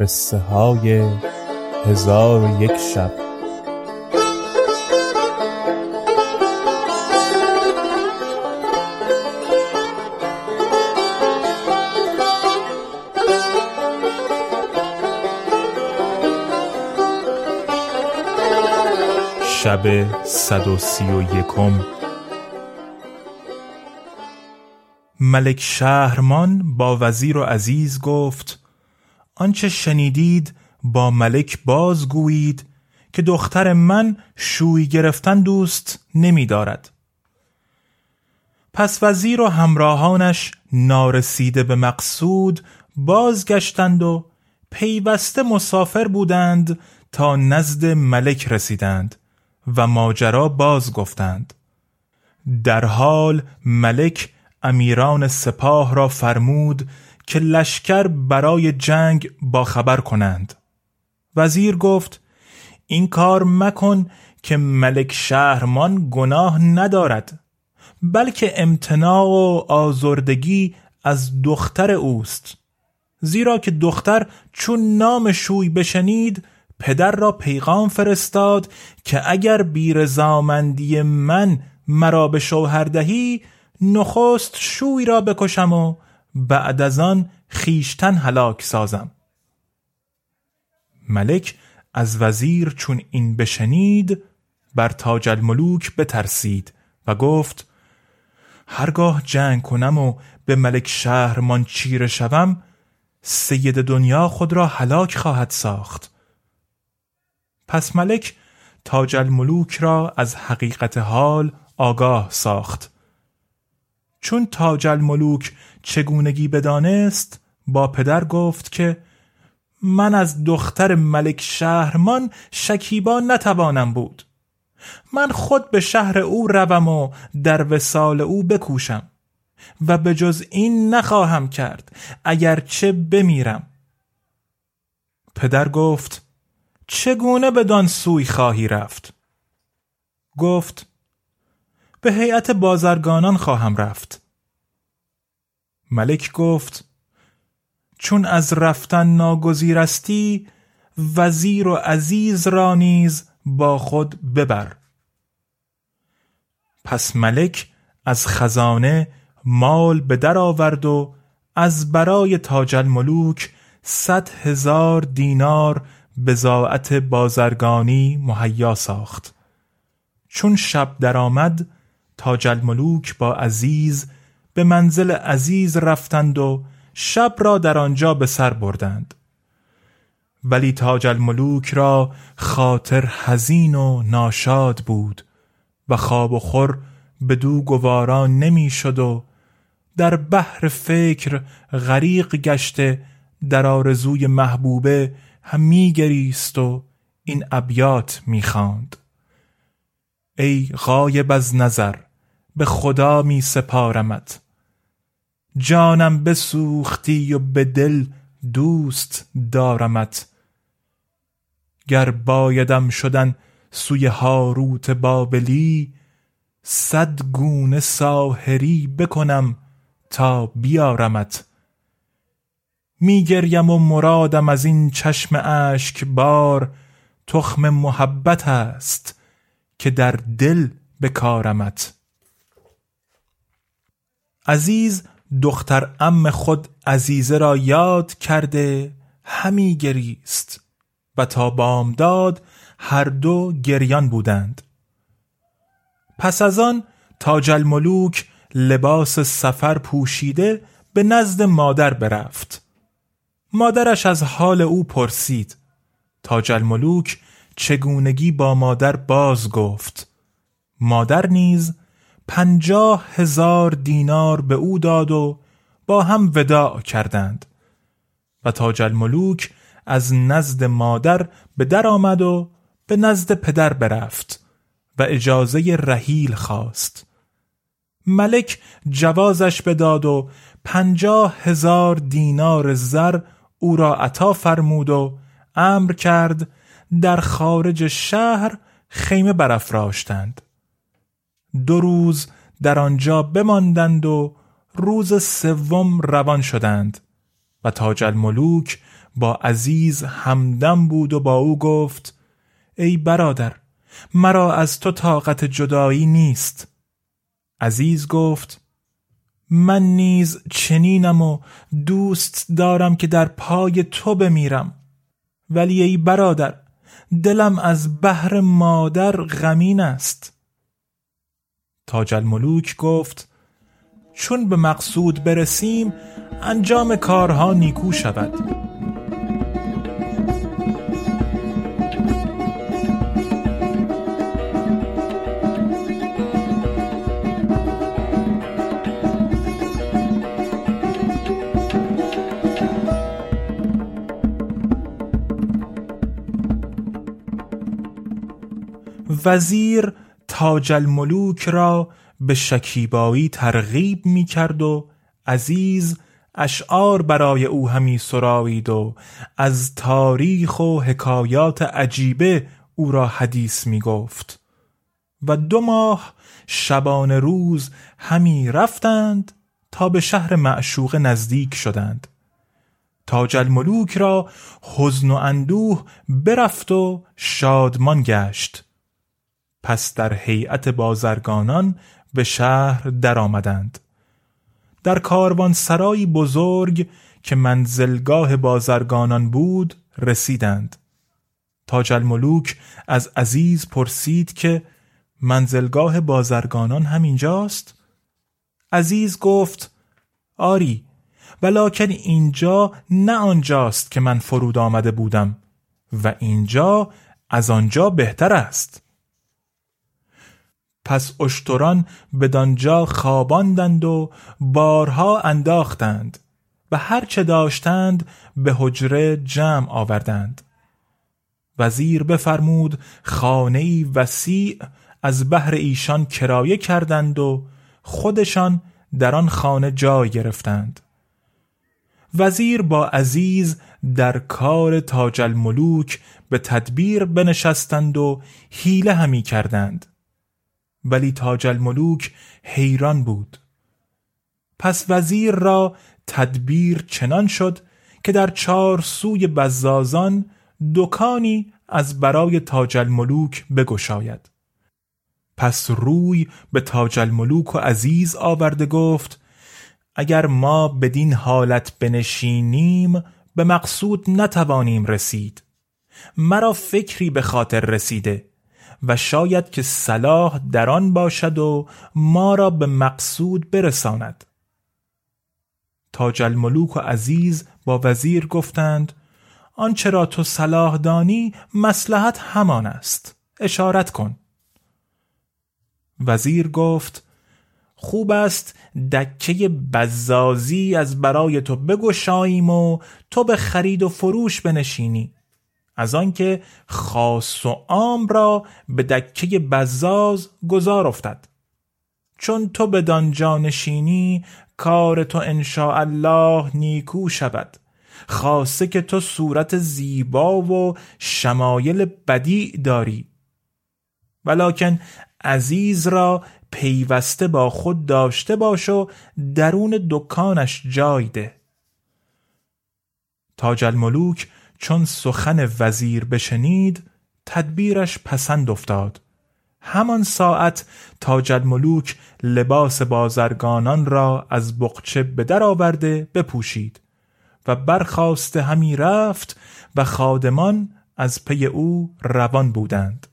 قصه های هزار و یک شب. شب صد و سی و یکم. ملک شهرمان با وزیر و عزیز گفت آنچه شنیدید با ملک بازگویید که دختر من شوی گرفتن دوست نمی دارد. پس وزیر و همراهانش نارسیده به مقصود بازگشتند و پیوسته مسافر بودند تا نزد ملک رسیدند و ماجرا باز گفتند در حال ملک امیران سپاه را فرمود که لشکر برای جنگ با خبر کنند. وزیر گفت این کار مکن که ملک شهرمان گناه ندارد بلکه امتناع و آزردگی از دختر اوست. زیرا که دختر چون نام شوی بشنید پدر را پیغام فرستاد که اگر بیرزامندی من مرا به شوهر دهی نخست شوی را بکشم و بعد از آن خیشتن هلاک سازم. ملک از وزیر چون این بشنید بر تاج الملوک بترسید و گفت هرگاه جنگ کنم و به ملک شهرمان چیره شوم سید دنیا خود را هلاک خواهد ساخت. پس ملک تاج الملوک را از حقیقت حال آگاه ساخت. چون تاج الملوک چگونگی بدانست با پدر گفت که من از دختر ملک شهرمان شکیبا نتوانم بود. من خود به شهر او روم و در وسال او بکوشم و به جز این نخواهم کرد اگرچه بمیرم. پدر گفت چگونه بدان سوی خواهی رفت؟ گفت به هیئت بازرگانان خواهم رفت. ملک گفت چون از رفتن ناگزیرستی وزیر و عزیز را نیز با خود ببر. پس ملک از خزانه مال به در آورد و از برای تاج الملوک صد هزار دینار بزاعت بازرگانی مهیا ساخت. چون شب درآمد تاج الملوک با عزیز به منزل عزیز رفتند و شب را در آنجا به سر بردند. ولی تاج الملوک را خاطر حزین و ناشاد بود و خواب و خور به دو گواران نمی‌شد و در بحر فکر غریق گشته در آرزوی محبوبه هم میگریست و این ابیات می‌خواند ای غایب از نظر به خدا می سپارمت. جانم بسوختی و به دل دوست دارمت. گر بایدم شدن سوی هاروت بابلی صد گونه ساهری بکنم تا بیارمت. میگریم و مرادم از این چشم اشک بار تخم محبت است که در دل بکارمت. عزیز دختر ام خود عزیزه را یاد کرده همی گریست. و تا بامداد هر دو گریان بودند. پس از آن تاج الملوک لباس سفر پوشیده به نزد مادر برفت. مادرش از حال او پرسید. تاج الملوک چگونگی با مادر باز گفت؟ مادر نیز پنجاه هزار دینار به او داد و با هم وداع کردند. و تاج الملوک از نزد مادر به در آمد و به نزد پدر برفت و اجازه رحیل خواست. ملک جوازش بداد و پنجاه هزار دینار زر او را عطا فرمود و امر کرد در خارج شهر خیمه برافراشتند. دو روز در آنجا بماندند و روز سوم روان شدند و تاج الملوک با عزیز همدم بود و با او گفت ای برادر مرا از تو طاقت جدایی نیست. عزیز گفت من نیز چنینم و دوست دارم که در پای تو بمیرم. ولی ای برادر دلم از بحر مادر غمین است. تاج الملوک گفت چون به مقصود برسیم انجام کارها نیکو شود. وزیر تاج الملوک را به شکیبایی ترغیب می کرد و عزیز اشعار برای او همی سرایید و از تاریخ و حکایات عجیبه او را حدیث می گفت و دو ماه شبان روز همی رفتند تا به شهر معشوق نزدیک شدند. تاج الملوک را حزن و اندوه برفت و شادمان گشت. پس در هیئت بازرگانان به شهر درآمدند. در کاروان سرایی بزرگ که منزلگاه بازرگانان بود رسیدند. تاج الملوک از عزیز پرسید که منزلگاه بازرگانان همینجاست؟ عزیز گفت آری ولکن اینجا نه آنجاست که من فرود آمده بودم و اینجا از آنجا بهتر است پس اشتران بدانجا خواباندند و بارها انداختند و هر چه داشتند به حجره جمع آوردند. وزیر بفرمود خانه وسیع از بهر ایشان کرایه کردند و خودشان در آن خانه جای گرفتند. وزیر با عزیز در کار تاج الملوک به تدبیر بنشستند و حیله همی کردند. ولی تاج الملوک حیران بود. پس وزیر را تدبیر چنان شد که در چهار سوی بزازان دکانی از برای تاج الملوک بگشاید. پس روی به تاج الملوک و عزیز آورده گفت اگر ما بدین حالت بنشینیم به مقصود نتوانیم رسید. مرا فکری به خاطر رسیده. و شاید که صلاح در آن باشد و ما را به مقصود برساند. تاج الملوک و عزیز با وزیر گفتند آنچه را تو صلاح دانی مسلحت همان است. اشارت کن. وزیر گفت خوب است دکه بزازی از برای تو بگشاییم و تو به خرید و فروش بنشینی. از آنکه خاص و عام را به دکه بزاز گذار افتد. چون تو به دانجا نشینی کار تو الله نیکو شود. خاصه که تو صورت زیبا و شمایل بدیع داری. ولکن عزیز را پیوسته با خود داشته باش و درون دکانش جای ده. تاج الملوک چون سخن وزیر بشنید تدبیرش پسند افتاد. همان ساعت تاج الملوک لباس بازرگانان را از بقچه به در آورده بپوشید و برخواسته همی رفت و خادمان از پی او روان بودند.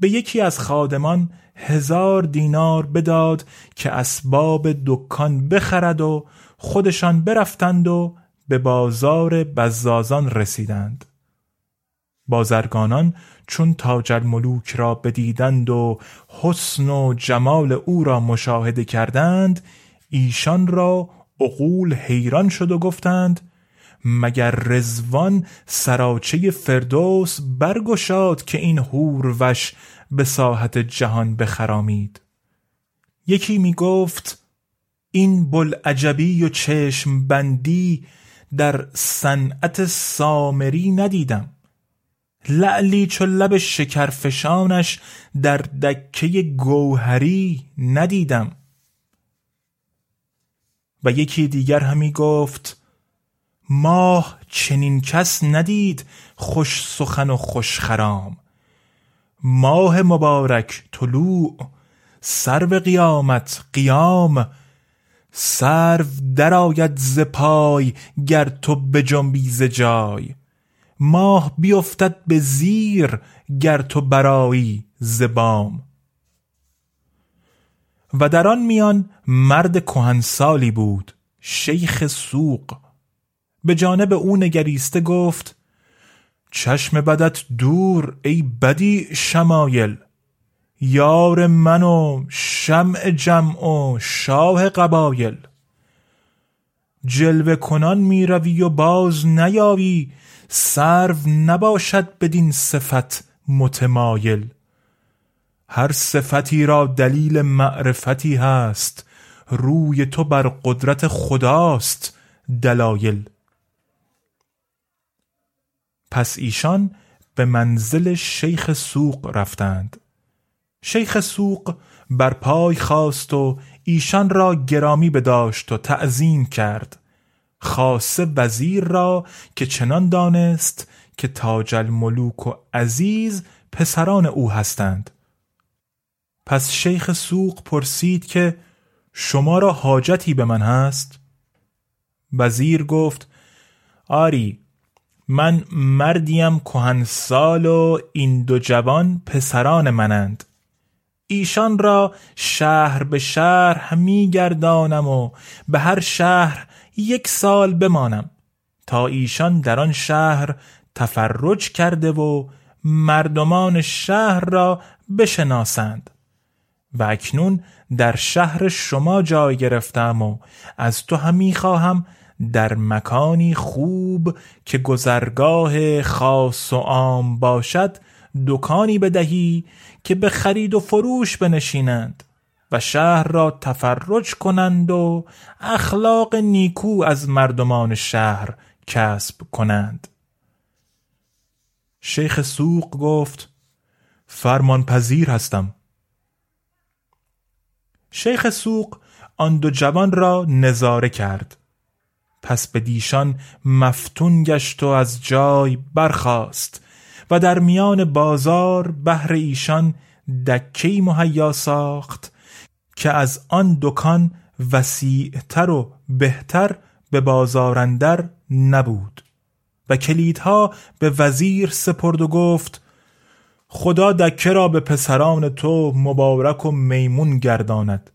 به یکی از خادمان هزار دینار بداد که اسباب دکان بخرد و خودشان برفتند و به بازار بزازان رسیدند. بازرگانان چون تاج الملوک را بدیدند و حسن و جمال او را مشاهده کردند ایشان را عقول حیران شد و گفتند مگر رزوان سراچه فردوس برگشاد که این وش به ساحت جهان بخرامید؟ یکی می گفت این بلعجبی و چشم بندی در صنعت سامری ندیدم. لعلی چو لب شکرفشانش در دکه گوهری ندیدم. و یکی دیگر همی گفت ماه چنین کس ندید خوش سخن و خوش خرام. ماه مبارک طلوع سرو قیامت قیام سرو درآید ز پای گر تو بجنبی ز جای. ماه بیفتد به زیر گر تو برایی ز بام. و در آن میان مرد کهنسالی بود شیخ سوق. به جانب او نگریسته گفت چشم بدت دور ای بدی شمایل. یار من و شمع جمع و شاه قبایل. جلوه کنان می روی و باز نیایی سرو نباشد بدین صفت متمایل. هر صفتی را دلیل معرفتی هست روی تو بر قدرت خداست دلایل. پس ایشان به منزل شیخ سوق رفتند. شیخ سوق بر پای خواست و ایشان را گرامی بداشت و تعظیم کرد. خاصه وزیر را که چنان دانست که تاج الملوک و عزیز پسران او هستند. پس شیخ سوق پرسید که شما را حاجتی به من هست؟ وزیر گفت آری من مردیم کهنسال و این دو جوان پسران منند. ایشان را شهر به شهر همی گردانم و به هر شهر یک سال بمانم تا ایشان در آن شهر تفرج کرده و مردمان شهر را بشناسند و اکنون در شهر شما جای گرفتم و از تو همی خواهم در مکانی خوب که گذرگاه خاص و عام باشد دکانی بدهی که به خرید و فروش بنشینند و شهر را تفرج کنند و اخلاق نیکو از مردمان شهر کسب کنند. شیخ سوق گفت فرمان پذیر هستم. شیخ سوق آن دو جوان را نظاره کرد. پس به دیشان مفتون گشت و از جای برخاست. و در میان بازار بهر ایشان دکی مهیا ساخت که از آن دکان وسیعتر و بهتر به بازارندر نبود. و کلیدها به وزیر سپرد و گفت خدا دکه را به پسران تو مبارک و میمون گرداند.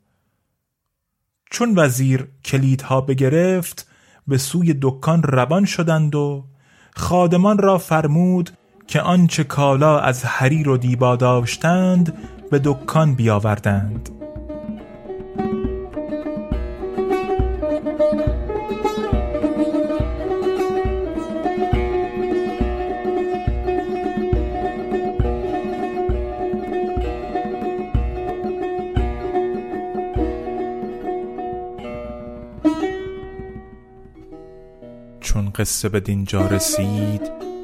چون وزیر کلیدها بگرفت به سوی دکان روان شدند و خادمان را فرمود که آنچه کالا از حریر و دیبا داشتند به دکان بیاوردند. چون قصه به دینجا رسید